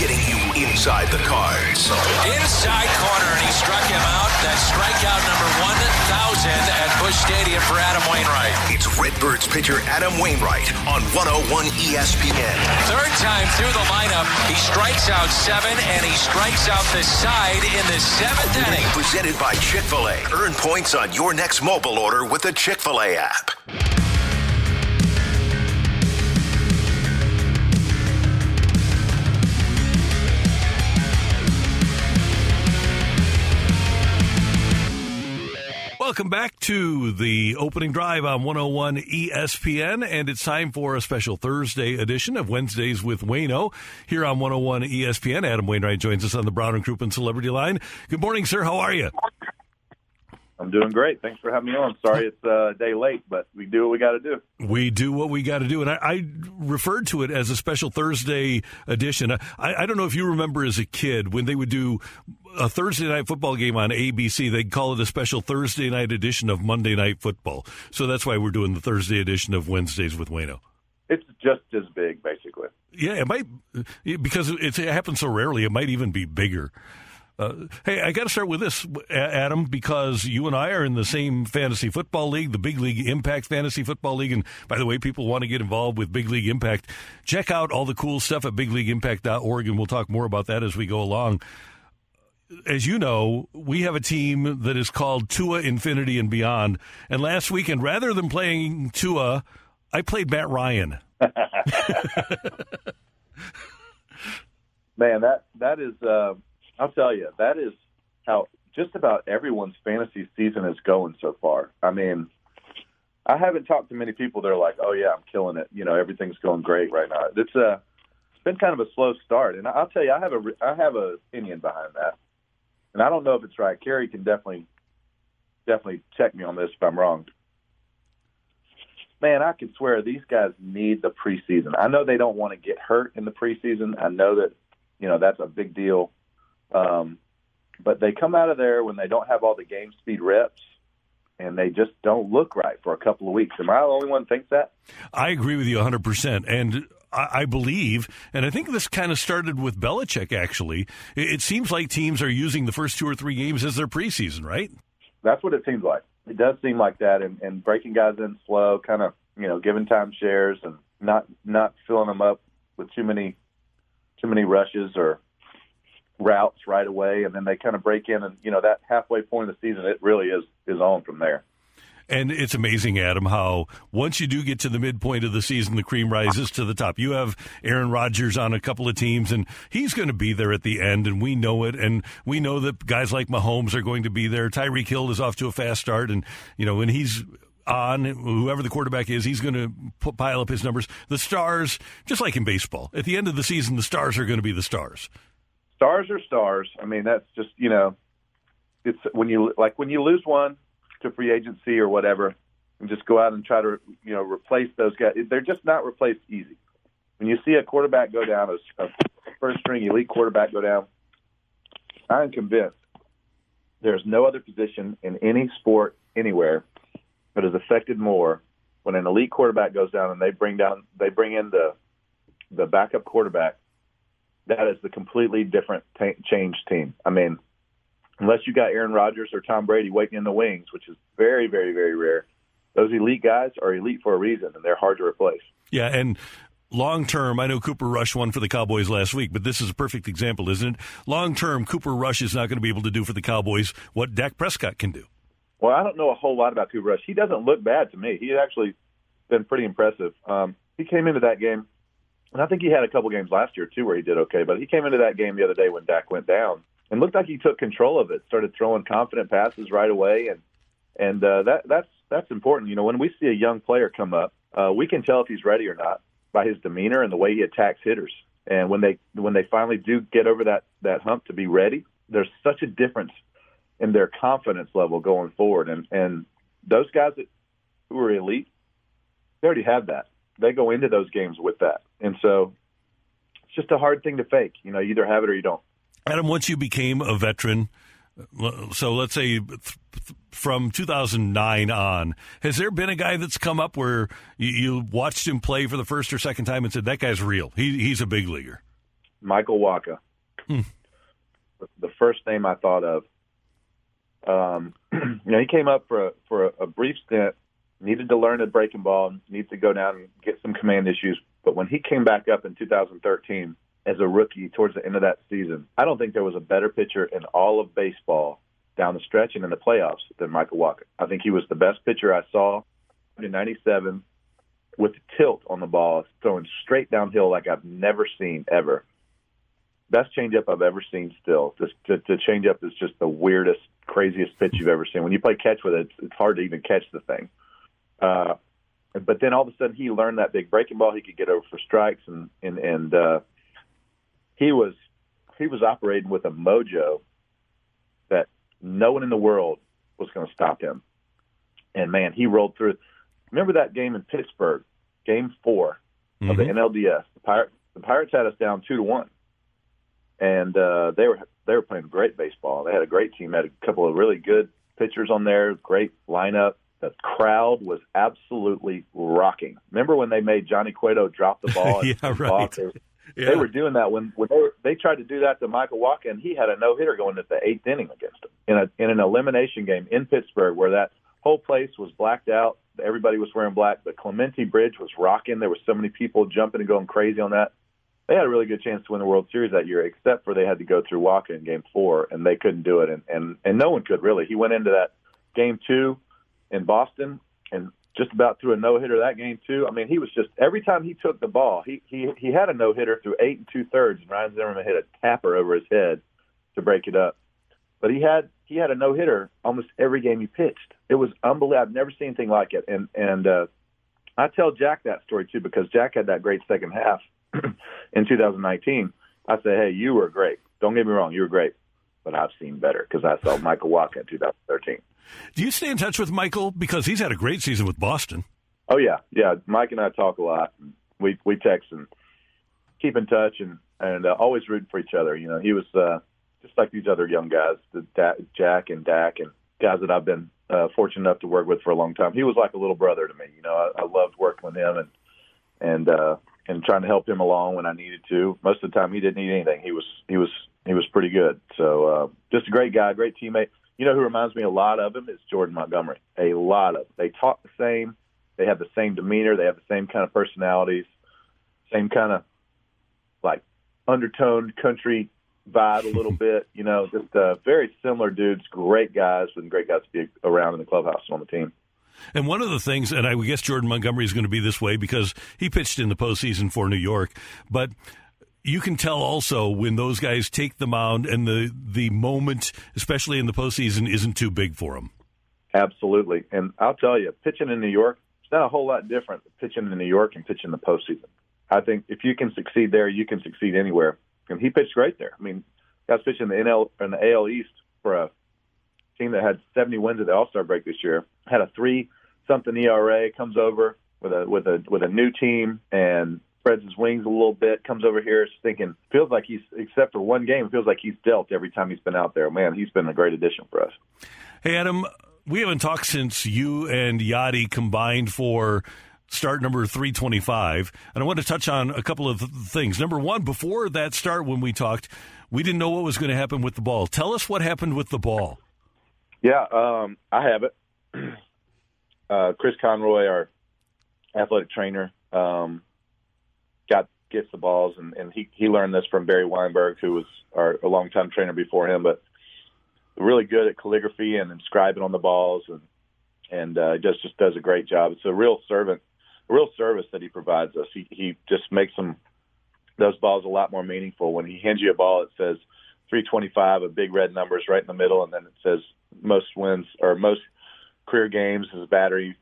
Getting you inside the cards. Inside corner, and he struck him out. That's strikeout number 1,000 at Busch Stadium for Adam Wainwright. It's Redbirds pitcher Adam Wainwright on 101 ESPN. Third time through the lineup, he strikes out seven, and he strikes out the side in the seventh inning. Presented by Chick fil A. Earn points on your next mobile order with the Chick fil A app. Welcome back to the opening drive on 101 ESPN, and it's time for a special Thursday edition of Wednesdays with Wayno here on 101 ESPN. Adam Wainwright joins us on the Brown and Crouppen Celebrity Line. Good morning, sir. How are you? I'm doing great. Thanks for having me on. Sorry it's a day late, but we do what we got to do. We do what we got to do. And I, I, referred to it as a special Thursday edition. I, I don't know if you remember as a kid when they would do a Thursday night football game on ABC, they'd call it a special Thursday night edition of Monday Night Football. So that's why we're doing the Thursday edition of Wednesdays with Wayno. It's just as big, basically. Yeah, it might, because it happens so rarely, it might even be bigger. Uh, hey, I got to start with this, Adam, because you and I are in the same fantasy football league, the Big League Impact Fantasy Football League. And by the way, people want to get involved with Big League Impact. Check out all the cool stuff at bigleagueimpact.org, and we'll talk more about that as we go along. As you know, we have a team that is called Tua Infinity and Beyond. And last weekend, rather than playing Tua, I played Matt Ryan. Man, that that is. Uh I'll tell you, that is how just about everyone's fantasy season is going so far. I mean, I haven't talked to many people that are like, "Oh yeah, I'm killing it." You know, everything's going great right now. It's a, uh, it's been kind of a slow start, and I'll tell you, I have a, I have a opinion behind that, and I don't know if it's right. Kerry can definitely, definitely check me on this if I'm wrong. Man, I can swear these guys need the preseason. I know they don't want to get hurt in the preseason. I know that, you know, that's a big deal um, but they come out of there when they don't have all the game speed reps and they just don't look right for a couple of weeks. Am I the only one thinks that? I agree with you 100%. And I believe, and I think this kind of started with Belichick, actually. It seems like teams are using the first two or three games as their preseason, right? That's what it seems like. It does seem like that, and, and breaking guys in slow, kind of, you know, giving time shares and not not filling them up with too many too many rushes or routes right away, and then they kind of break in, and you know that halfway point of the season, it really is is on from there. And it's amazing, Adam, how once you do get to the midpoint of the season, the cream rises to the top. You have Aaron Rodgers on a couple of teams, and he's going to be there at the end, and we know it. And we know that guys like Mahomes are going to be there. Tyreek Hill is off to a fast start, and you know when he's on whoever the quarterback is, he's going to pile up his numbers. The stars, just like in baseball, at the end of the season, the stars are going to be the stars stars are stars. I mean, that's just you know, it's when you like when you lose one to free agency or whatever, and just go out and try to you know replace those guys. They're just not replaced easy. When you see a quarterback go down, a, a first string elite quarterback go down, I'm convinced there's no other position in any sport anywhere that is affected more when an elite quarterback goes down and they bring down they bring in the the backup quarterback that is the completely different t- changed team. I mean, unless you got Aaron Rodgers or Tom Brady waiting in the wings, which is very, very, very rare, those elite guys are elite for a reason, and they're hard to replace. Yeah, and long term, I know Cooper Rush won for the Cowboys last week, but this is a perfect example, isn't it? Long term, Cooper Rush is not going to be able to do for the Cowboys what Dak Prescott can do. Well, I don't know a whole lot about Cooper Rush. He doesn't look bad to me. He's actually been pretty impressive. Um, he came into that game and I think he had a couple games last year too where he did okay. But he came into that game the other day when Dak went down and looked like he took control of it. Started throwing confident passes right away, and and uh, that that's that's important. You know, when we see a young player come up, uh, we can tell if he's ready or not by his demeanor and the way he attacks hitters. And when they when they finally do get over that that hump to be ready, there's such a difference in their confidence level going forward. And and those guys that who are elite, they already have that. They go into those games with that, and so it's just a hard thing to fake. You know, you either have it or you don't. Adam, once you became a veteran, so let's say from 2009 on, has there been a guy that's come up where you, watched him play for the first or second time and said that guy's real? He, he's a big leaguer. Michael Wacha. Hmm. The first name I thought of. Um, you know, he came up for a, for a, a brief stint. Needed to learn a breaking ball. Needed to go down and get some command issues. But when he came back up in 2013 as a rookie towards the end of that season. I don't think there was a better pitcher in all of baseball down the stretch and in the playoffs than Michael Wacha. I think he was the best pitcher I saw in 97 with the tilt on the ball, throwing straight downhill like I've never seen ever. Best changeup I've ever seen still. The, the changeup is just the weirdest, craziest pitch you've ever seen. When you play catch with it, it's, it's hard to even catch the thing. Uh, but then all of a sudden he learned that big breaking ball he could get over for strikes and and and uh he was he was operating with a mojo that no one in the world was going to stop him. And man, he rolled through. Remember that game in Pittsburgh, Game 4 mm-hmm. of the mm-hmm. NLDS. The Pirates, the Pirates had us down two to one, and uh, they were they were playing great baseball. They had a great team. Had a couple of really good pitchers on there. Great lineup. The crowd was absolutely rocking. Remember when they made Johnny Cueto drop the ball? yeah, right. Yeah. They were doing that when when they were, they tried to do that to Michael and he had a no hitter going into the eighth inning against him in a in an elimination game in Pittsburgh, where that whole place was blacked out. Everybody was wearing black. The Clemente Bridge was rocking. There were so many people jumping and going crazy on that. They had a really good chance to win the World Series that year, except for they had to go through Wacha in Game Four, and they couldn't do it, and and and no one could really. He went into that Game Two in Boston and just about threw a no hitter that game too. I mean, he was just every time he took the ball, he he he had a no hitter through eight and two thirds, and Ryan Zimmerman hit a tapper over his head to break it up. But he had he had a no hitter almost every game he pitched. It was unbelievable. I've never seen anything like it. And and uh, I tell Jack that story too because Jack had that great second half in 2019. I say, hey, you were great. Don't get me wrong, you were great, but I've seen better because I saw Michael Wacha in 2013. Do you stay in touch with Michael because he's had a great season with Boston? Oh yeah, yeah. Mike and I talk a lot. We we text and keep in touch and and uh, always rooting for each other. You know, he was uh, just like these other young guys, the da- Jack and Dak and guys that I've been uh, fortunate enough to work with for a long time. He was like a little brother to me. You know, I, I loved working with him and and uh, and trying to help him along when I needed to. Most of the time, he didn't need anything. He was he was he was pretty good. So uh, just a great guy, great teammate. You know who reminds me a lot of him is Jordan Montgomery. A lot of. They talk the same. They have the same demeanor. They have the same kind of personalities. Same kind of like undertoned country vibe a little bit. You know, just uh, very similar dudes. Great guys and great guys to be around in the clubhouse and on the team. And one of the things, and I guess Jordan Montgomery is going to be this way because he pitched in the postseason for New York, but you can tell also when those guys take the mound and the the moment, especially in the postseason, isn't too big for them. Absolutely, and I'll tell you, pitching in New York, it's not a whole lot different pitching in New York and pitching in the postseason. I think if you can succeed there, you can succeed anywhere. And he pitched great there. I mean, guys pitching in the NL in the AL East for a team that had 70 wins at the All Star break this year. Had a three something ERA. Comes over with a with a with a new team and spreads his wings a little bit, comes over here thinking, feels like he's, except for one game, feels like he's dealt every time he's been out there. Man, he's been a great addition for us. Hey, Adam, we haven't talked since you and Yadi combined for start number 325. And I want to touch on a couple of things. Number one, before that start, when we talked, we didn't know what was going to happen with the ball. Tell us what happened with the ball. Yeah, um, I have it. Uh, Chris Conroy, our athletic trainer, um, gets the balls, and, and he he learned this from Barry Weinberg, who was our a longtime trainer before him, but really good at calligraphy and inscribing on the balls, and and uh, just just does a great job. It's a real servant, a real service that he provides us. He he just makes them those balls a lot more meaningful. When he hands you a ball, it says 325, a big red number is right in the middle, and then it says most wins or most career games as a battery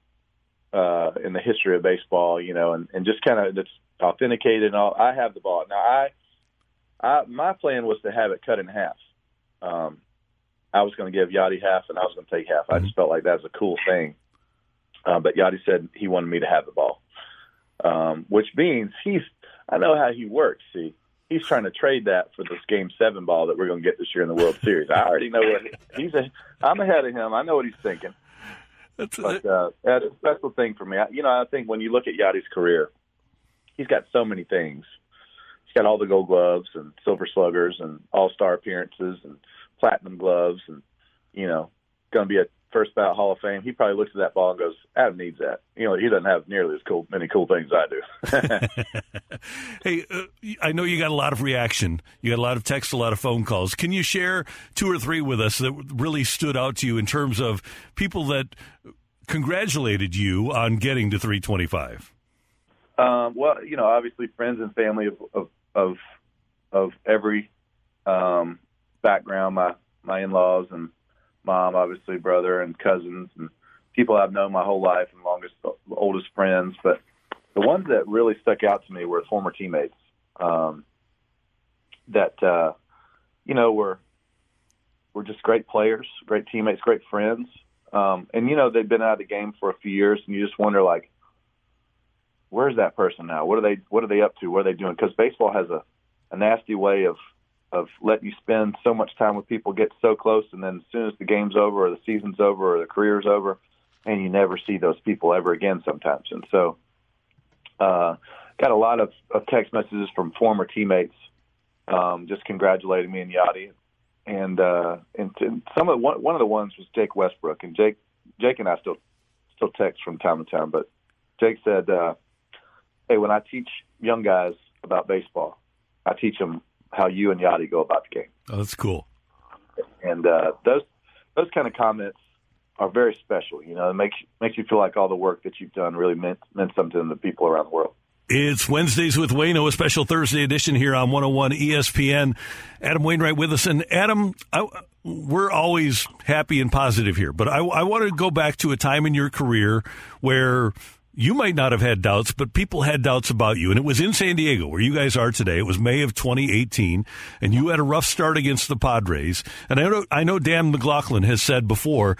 uh, in the history of baseball, you know, and, and just kind of it's authenticated and all. I have the ball now. I, I my plan was to have it cut in half. Um, I was going to give Yadi half, and I was going to take half. I just felt like that was a cool thing. Uh, but Yadi said he wanted me to have the ball, um, which means he's. I know how he works. See, he's trying to trade that for this Game Seven ball that we're going to get this year in the World Series. I already know what he, he's. A, I'm ahead of him. I know what he's thinking. That's But uh, that's a special thing for me. I, you know, I think when you look at Yadi's career, he's got so many things. He's got all the Gold Gloves and Silver Sluggers and All Star appearances and Platinum Gloves and you know, going to be a first ballot Hall of Fame. He probably looks at that ball and goes, "Adam needs that." You know, he doesn't have nearly as cool many cool things I do. Hey, uh, I know you got a lot of reaction. You got a lot of text, a lot of phone calls. Can you share two or three with us that really stood out to you in terms of people that congratulated you on getting to 325? Um, well, you know, obviously friends and family of of of, of every um, background. My my in laws and mom, obviously brother and cousins and people I've known my whole life and longest oldest friends. But the ones that really stuck out to me were former teammates um, that uh, you know were were just great players, great teammates, great friends. Um, and you know they've been out of the game for a few years, and you just wonder like where's that person now? What are they What are they up to? What are they doing? Because baseball has a, a nasty way of of letting you spend so much time with people, get so close, and then as soon as the game's over or the season's over or the career's over, and you never see those people ever again sometimes. And so, uh, got a lot of, of text messages from former teammates um, just congratulating me and Yadi. And uh, and some of one, one of the ones was Jake Westbrook, and Jake Jake and I still still text from time to time. But Jake said, uh, "Hey, when I teach young guys about baseball, I teach them how you and Yadi go about the game." Oh, that's cool. And uh, those those kind of comments are very special. You know, it makes makes you feel like all the work that you've done really meant meant something to the people around the world. It's Wednesdays with Wayno, a special Thursday edition here on 101 ESPN. Adam Wainwright with us. And Adam, I, we're always happy and positive here, but I, I want to go back to a time in your career where you might not have had doubts, but people had doubts about you. And it was in San Diego, where you guys are today. It was May of 2018, and you had a rough start against the Padres. And I know, I know Dan McLaughlin has said before,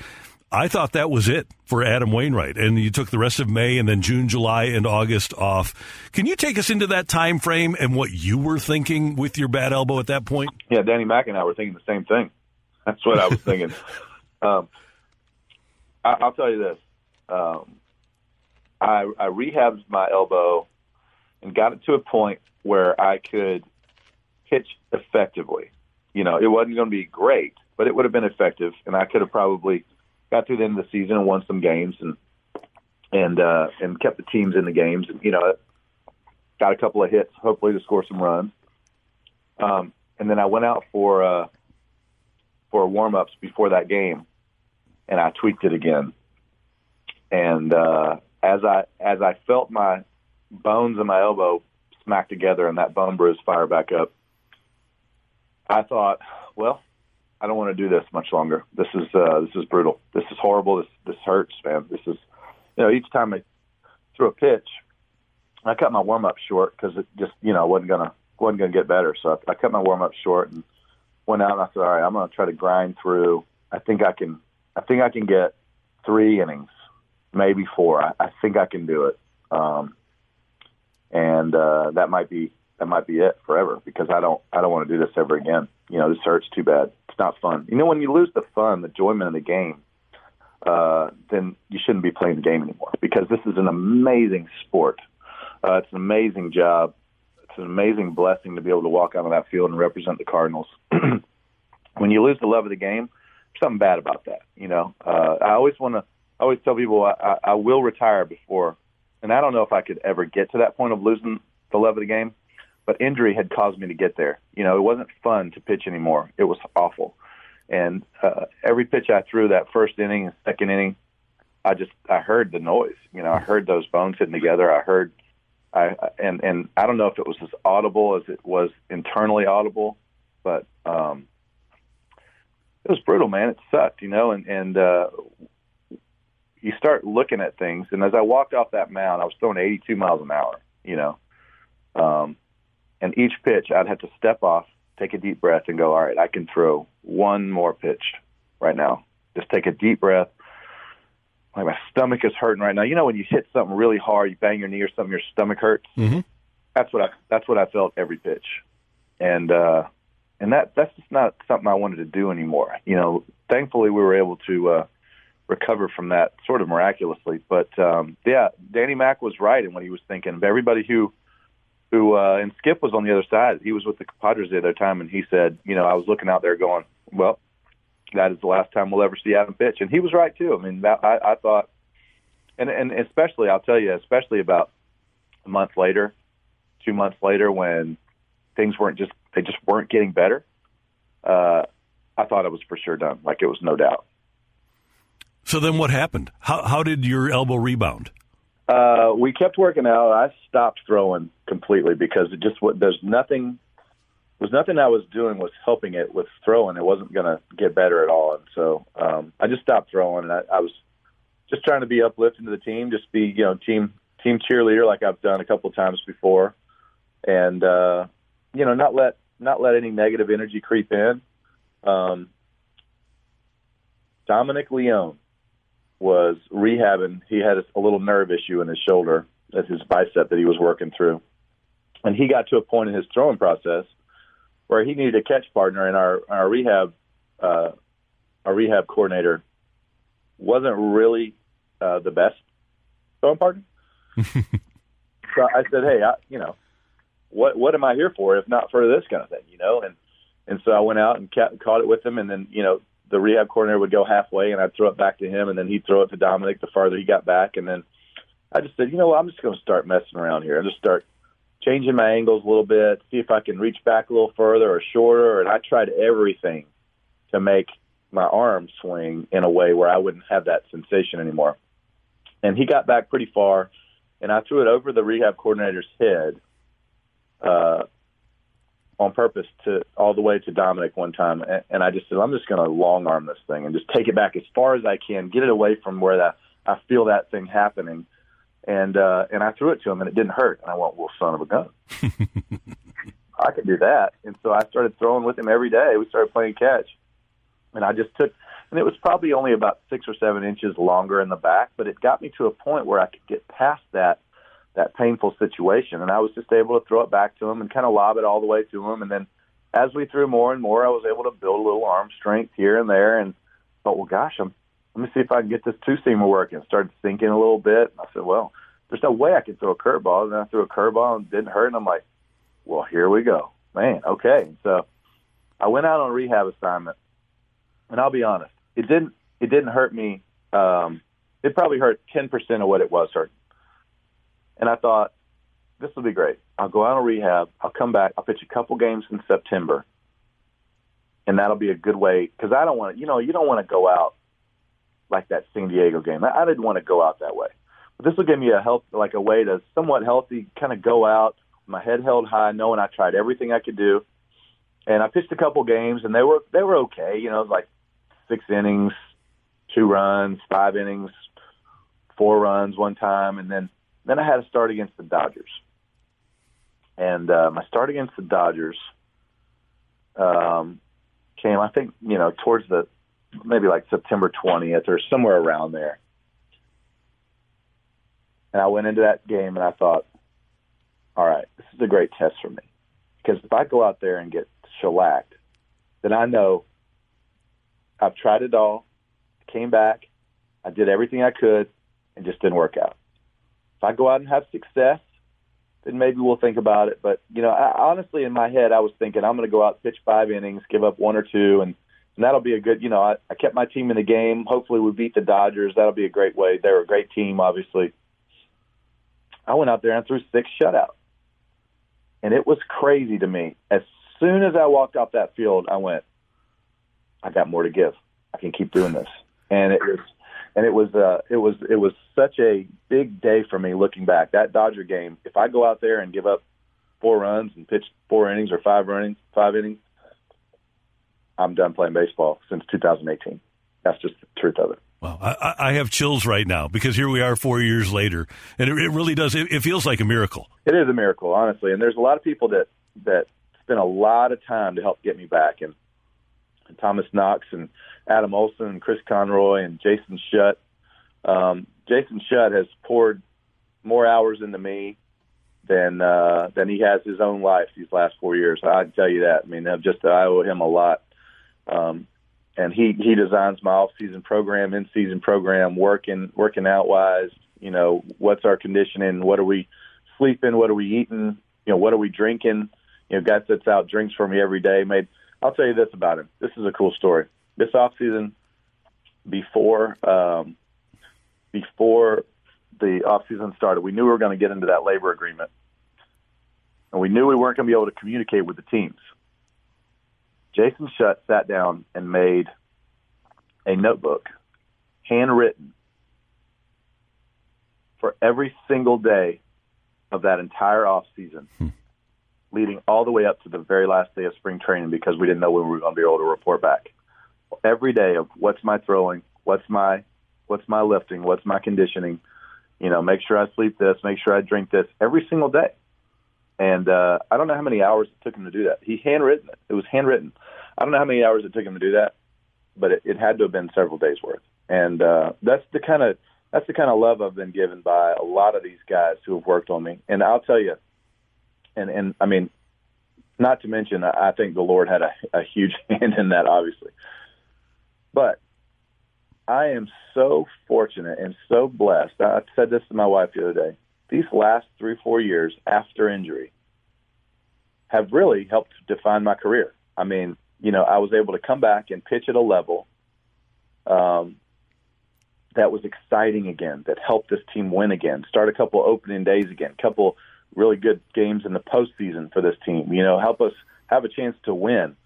I thought that was it for Adam Wainwright, and you took the rest of May and then June, July, and August off. Can you take us into that time frame and what you were thinking with your bad elbow at that point? Yeah, Danny Mack and I were thinking the same thing. That's what I was thinking. um, I, I'll tell you this: um, I, I rehabbed my elbow and got it to a point where I could pitch effectively. You know, it wasn't going to be great, but it would have been effective, and I could have probably got through the end of the season and won some games and and uh, and kept the teams in the games. And you know, got a couple of hits, hopefully to score some runs. Um, and then I went out for uh, for warm ups before that game, and I tweaked it again. And uh, as I as I felt my bones in my elbow smack together and that bone bruise fire back up, I thought, well, I don't want to do this much longer. This is uh, this is brutal. This is horrible. This this hurts, man. This is, you know, each time I threw a pitch, I cut my warm up short because it just, you know, wasn't gonna wasn't gonna get better. So I, I cut my warm up short and went out and I said, all right, I'm gonna try to grind through. I think I can. I think I can get three innings, maybe four. I, I think I can do it. Um, and uh, that might be that might be it forever because I don't I don't want to do this ever again. You know, this hurts too bad. It's not fun. You know, when you lose the fun, the enjoyment of the game, uh, then you shouldn't be playing the game anymore because this is an amazing sport. Uh, it's an amazing job. It's an amazing blessing to be able to walk out on that field and represent the Cardinals. when you lose the love of the game, there's something bad about that. You know, uh, I always want to. I always tell people I, I, I will retire before, and I don't know if I could ever get to that point of losing the love of the game but injury had caused me to get there. You know, it wasn't fun to pitch anymore. It was awful. And uh, every pitch I threw that first inning and second inning, I just I heard the noise. You know, I heard those bones hitting together. I heard, I and and I don't know if it was as audible as it was internally audible, but um, it was brutal, man. It sucked, you know. And and uh, you start looking at things, and as I walked off that mound, I was throwing 82 miles an hour, you know. Um, and each pitch, I'd have to step off, take a deep breath, and go, all right, I can throw one more pitch right now. Just take a deep breath. Like my stomach is hurting right now. You know when you hit something really hard, you bang your knee or something, your stomach hurts. Mm-hmm. That's what I. That's what I felt every pitch, and uh, and that that's just not something I wanted to do anymore. You know, thankfully we were able to uh, recover from that sort of miraculously. But um, yeah, Danny Mack was right in what he was thinking. Everybody who who uh, and Skip was on the other side. He was with the Padres the other time, and he said, you know, I was looking out there going, well, that is the last time we'll ever see Adam pitch, and he was right too. I mean, that, I, I thought, and and especially I'll tell you, especially about a month later, two months later, when things weren't just they just weren't getting better. Uh, I thought it was for sure done. Like it was no doubt. So then, what happened? How how did your elbow rebound? Uh, we kept working out. I stopped throwing completely because it just there's nothing was nothing I was doing was helping it with throwing. It wasn't going to get better at all, and so um, I just stopped throwing. And I, I was just trying to be uplifting to the team, just be you know team team cheerleader like I've done a couple times before, and uh, you know not let not let any negative energy creep in. Um, Dominic Leone was rehabbing. He had a little nerve issue in his shoulder, that's his bicep that he was working through, and he got to a point in his throwing process where he needed a catch partner, and our our rehab uh, our rehab coordinator wasn't really uh, the best throwing partner. so I said, "Hey, I, you know, what what am I here for if not for this kind of thing, you know?" And and so I went out and ca- caught it with him, and then you know the rehab coordinator would go halfway, and I'd throw it back to him, and then he'd throw it to Dominic the farther he got back, and then I just said, you know what, I'm just going to start messing around here and just start changing my angles a little bit, see if I can reach back a little further or shorter, and I tried everything to make my arm swing in a way where I wouldn't have that sensation anymore. And he got back pretty far, and I threw it over the rehab coordinator's head. Uh, on purpose to all the way to Dominic one time, and and I just said, I'm just going to long arm this thing and just take it back as far as I can, get it away from where that I feel that thing happening, and uh, and I threw it to him, and it didn't hurt. And I went, well, son of a gun, I can do that. And so I started throwing with him every day. We started playing catch, and I just took, and it was probably only about six or seven inches longer in the back, but it got me to a point where I could get past that that painful situation. And I was just able to throw it back to him and kind of lob it all the way to him. And then as we threw more and more, I was able to build a little arm strength here and there. And thought, well, gosh, I'm, let me see if I can get this two seamer working. Started thinking a little bit. And I said, well, there's no way I can throw a curveball. And then I threw a curveball and didn't hurt. And I'm like, well, here we go, man. Okay. So I went out on rehab assignment, and I'll be honest, it didn't it didn't hurt me. Um, it probably hurt ten percent of what it was hurt and I thought, this will be great. I'll go out on rehab. I'll come back. I'll pitch a couple games in September, and that'll be a good way because I don't want to. You know, you don't want to go out like that San Diego game. I, I didn't want to go out that way. But this will give me a help, like a way to somewhat healthy kind of go out, my head held high, knowing I tried everything I could do. And I pitched a couple games, and they were they were okay. You know, like six innings, two runs, five innings, four runs one time, and then then I had to start against the Dodgers. And uh, my start against the Dodgers um, came, I think, you know, towards the maybe like September 20th or somewhere around there. And I went into that game and I thought, all right, this is a great test for me. Because if I go out there and get shellacked, then I know I've tried it all, came back, I did everything I could, and just didn't work out. If I go out and have success, then maybe we'll think about it. But you know, I, honestly, in my head, I was thinking I'm going to go out, pitch five innings, give up one or two, and, and that'll be a good. You know, I, I kept my team in the game. Hopefully, we beat the Dodgers. That'll be a great way. They're a great team, obviously. I went out there and threw six shutouts, and it was crazy to me. As soon as I walked off that field, I went, I got more to give. I can keep doing this, and it was and it was uh, it was it was such a big day for me looking back. That Dodger game, if I go out there and give up four runs and pitch four innings or five innings, five innings, I'm done playing baseball since 2018. That's just the truth of it. Wow, I, I have chills right now because here we are four years later, and it, it really does. It, it feels like a miracle. It is a miracle, honestly. And there's a lot of people that that spent a lot of time to help get me back, and, and Thomas Knox and Adam Olson Chris Conroy and Jason Shutt. Um, Jason Shutt has poured more hours into me than uh, than he has his own life these last four years. I can tell you that. I mean, I've just I owe him a lot. Um, and he he designs my off season program, in season program, working working out wise. You know, what's our conditioning? What are we sleeping? What are we eating? You know, what are we drinking? You know, guy sets out drinks for me every day. Made I'll tell you this about him. This is a cool story. This off season, before um, before the off season started, we knew we were going to get into that labor agreement, and we knew we weren't going to be able to communicate with the teams. Jason Shutt sat down and made a notebook, handwritten, for every single day of that entire off season, hmm. leading all the way up to the very last day of spring training because we didn't know when we were going to be able to report back. Every day of what's my throwing, what's my what's my lifting, what's my conditioning, you know, make sure I sleep this, make sure I drink this every single day. And uh, I don't know how many hours it took him to do that. He handwritten it. It was handwritten. I don't know how many hours it took him to do that, but it, it had to have been several days worth. And uh, that's the kind of that's the kind of love I've been given by a lot of these guys who have worked on me. And I'll tell you, and and I mean, not to mention, I think the Lord had a, a huge hand in that, obviously. But I am so fortunate and so blessed. I said this to my wife the other day these last three, four years after injury have really helped define my career. I mean, you know, I was able to come back and pitch at a level um, that was exciting again, that helped this team win again, start a couple opening days again, couple really good games in the postseason for this team, you know, help us have a chance to win.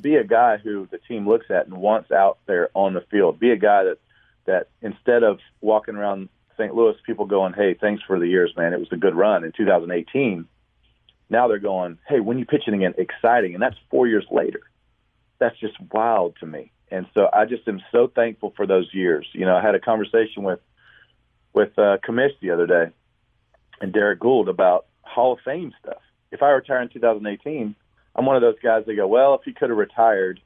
Be a guy who the team looks at and wants out there on the field. Be a guy that that instead of walking around St. Louis, people going, "Hey, thanks for the years, man. It was a good run." In 2018, now they're going, "Hey, when you pitching again, exciting," and that's four years later. That's just wild to me, and so I just am so thankful for those years. You know, I had a conversation with with uh, Commish the other day, and Derrick Goold about Hall of Fame stuff. If I retire in 2018, I'm one of those guys that go, "Well, if he could have retired."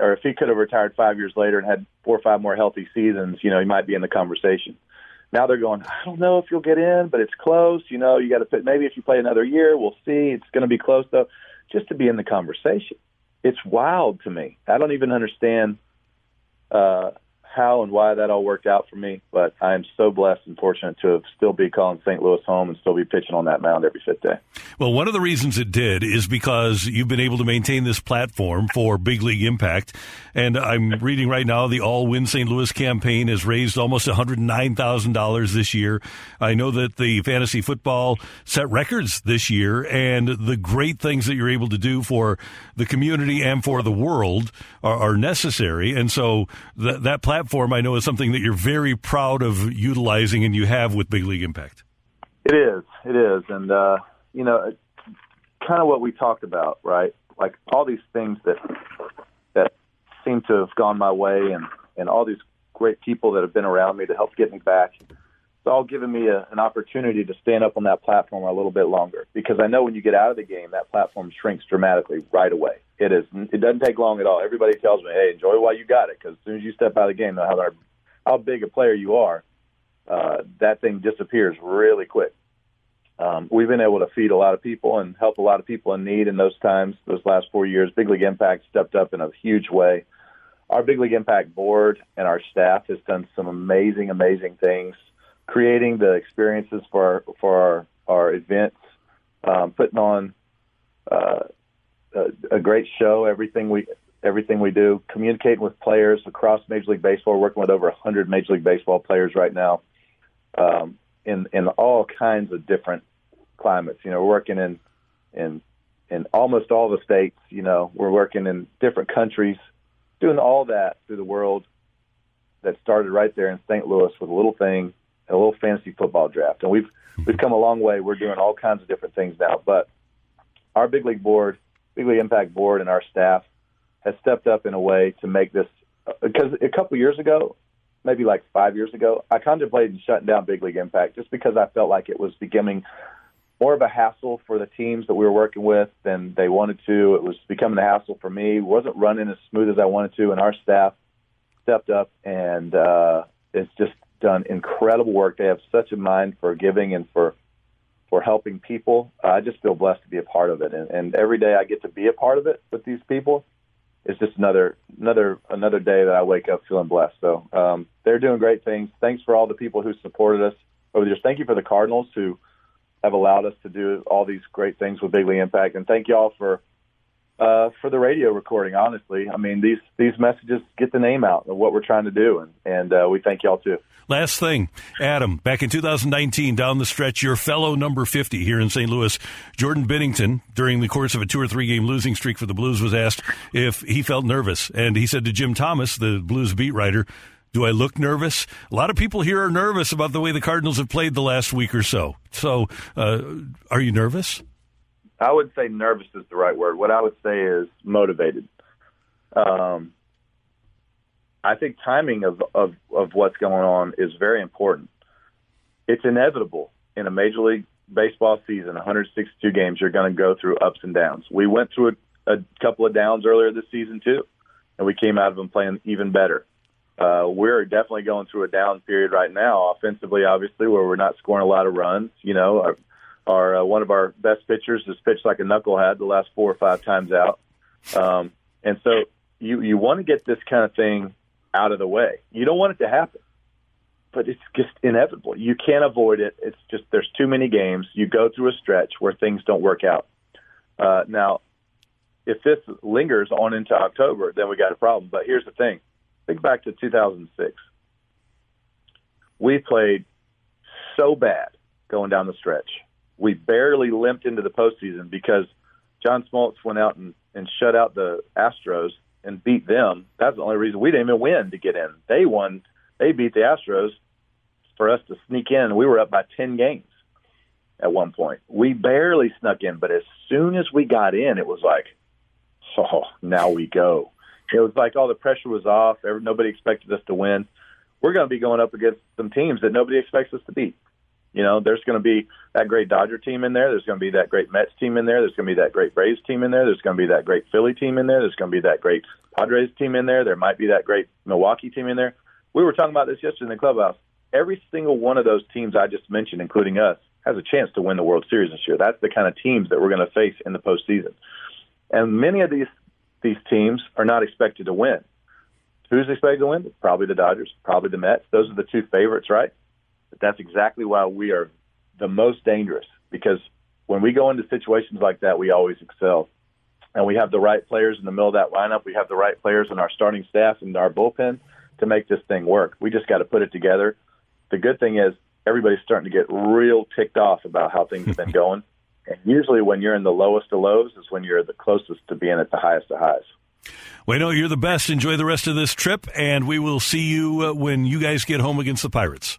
or if he could have retired five years later and had four or five more healthy seasons, you know, he might be in the conversation. Now they're going, I don't know if you'll get in, but it's close. You know, you got to put, maybe if you play another year, we'll see. It's going to be close, though, just to be in the conversation. It's wild to me. I don't even understand uh, how and why that all worked out for me, but I am so blessed and fortunate to have still be calling St. Louis home and still be pitching on that mound every fifth day. Well, one of the reasons it did is because you've been able to maintain this platform for big league impact. And I'm reading right now the All Win St. Louis campaign has raised almost $109,000 this year. I know that the fantasy football set records this year, and the great things that you're able to do for the community and for the world are, are necessary. And so th- that platform, I know, is something that you're very proud of utilizing and you have with Big League Impact. It is. It is. And, uh, you know, kind of what we talked about, right? Like all these things that that seem to have gone my way and, and all these great people that have been around me to help get me back it's all given me a, an opportunity to stand up on that platform a little bit longer because I know when you get out of the game, that platform shrinks dramatically right away. It is. It doesn't take long at all. Everybody tells me, "Hey, enjoy while you got it," because as soon as you step out of the game, no how how big a player you are, uh, that thing disappears really quick. Um, we've been able to feed a lot of people and help a lot of people in need in those times. Those last four years, Big League Impact stepped up in a huge way. Our Big League Impact board and our staff has done some amazing, amazing things creating the experiences for our, for our, our events, um, putting on uh, a, great show. Everything we everything we do, communicating with players across Major League Baseball. We're working with over 100 Major League Baseball players right now um, in in all kinds of different climates. You know, we're working in in in almost all the states. You know, we're working in different countries, doing all that through the world that started right there in St. Louis with a little thing, a little fantasy football draft, and we've we've come a long way. We're doing all kinds of different things now, but our big league board, big league impact board, and our staff has stepped up in a way to make this because a couple years ago, maybe like five years ago, I contemplated shutting down Big League Impact just because I felt like it was becoming more of a hassle for the teams that we were working with than they wanted to. It was becoming a hassle for me. It wasn't running as smooth as I wanted to, and our staff stepped up and uh, it's just done incredible work. They have such a mind for giving and for for helping people. Uh, I just feel blessed to be a part of it, and, and every day I get to be a part of it with these people it's just another another another day that I wake up feeling blessed. So um, they're doing great things. Thanks for all the people who supported us over the years. Thank you for the Cardinals who have allowed us to do all these great things with Big League Impact, and thank y'all for uh, for the radio recording. Honestly, I mean these these messages get the name out of what we're trying to do, and and uh, we thank y'all too. Last thing, Adam, back in 2019, down the stretch, your fellow number 50 here in St. Louis, Jordan Binnington, during the course of a two or three game losing streak for the Blues, was asked if he felt nervous. And he said to Jim Thomas, the Blues beat writer, Do I look nervous? A lot of people here are nervous about the way the Cardinals have played the last week or so. So, uh, are you nervous? I would say nervous is the right word. What I would say is motivated. Um, I think timing of, of, of what's going on is very important. It's inevitable in a Major League Baseball season, 162 games, you're going to go through ups and downs. We went through a, a couple of downs earlier this season, too, and we came out of them playing even better. Uh, we're definitely going through a down period right now, offensively, obviously, where we're not scoring a lot of runs. You know, our, our uh, one of our best pitchers has pitched like a knucklehead the last four or five times out, um, and so you you want to get this kind of thing out of the way. You don't want it to happen, but it's just inevitable. You can't avoid it. It's just there's too many games. You go through a stretch where things don't work out. Uh, now, if this lingers on into October, then we got a problem. But here's the thing: think back to 2006. We played so bad going down the stretch. We barely limped into the postseason because John Smoltz went out and, and shut out the Astros and beat them. That's the only reason we didn't even win to get in. They won. They beat the Astros for us to sneak in. We were up by ten games at one point. We barely snuck in, but as soon as we got in, it was like, oh, now we go. It was like all the pressure was off. Nobody expected us to win. We're going to be going up against some teams that nobody expects us to beat. You know, there's going to be that great Dodger team in there. There's going to be that great Mets team in there. There's going to be that great Braves team in there. There's going to be that great Philly team in there. There's going to be that great Padres team in there. There might be that great Milwaukee team in there. We were talking about this yesterday in the clubhouse. Every single one of those teams I just mentioned, including us, has a chance to win the World Series this year. That's the kind of teams that we're going to face in the postseason. And many of these these teams are not expected to win. Who's expected to win? Probably the Dodgers, probably the Mets. Those are the two favorites, right? But that's exactly why we are the most dangerous because when we go into situations like that, we always excel. And we have the right players in the middle of that lineup. We have the right players in our starting staff and our bullpen to make this thing work. We just got to put it together. The good thing is everybody's starting to get real ticked off about how things have been going. And usually, when you're in the lowest of lows, is when you're the closest to being at the highest of highs. Well, you're the best. Enjoy the rest of this trip, and we will see you uh, when you guys get home against the Pirates.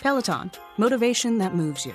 Peloton, motivation that moves you.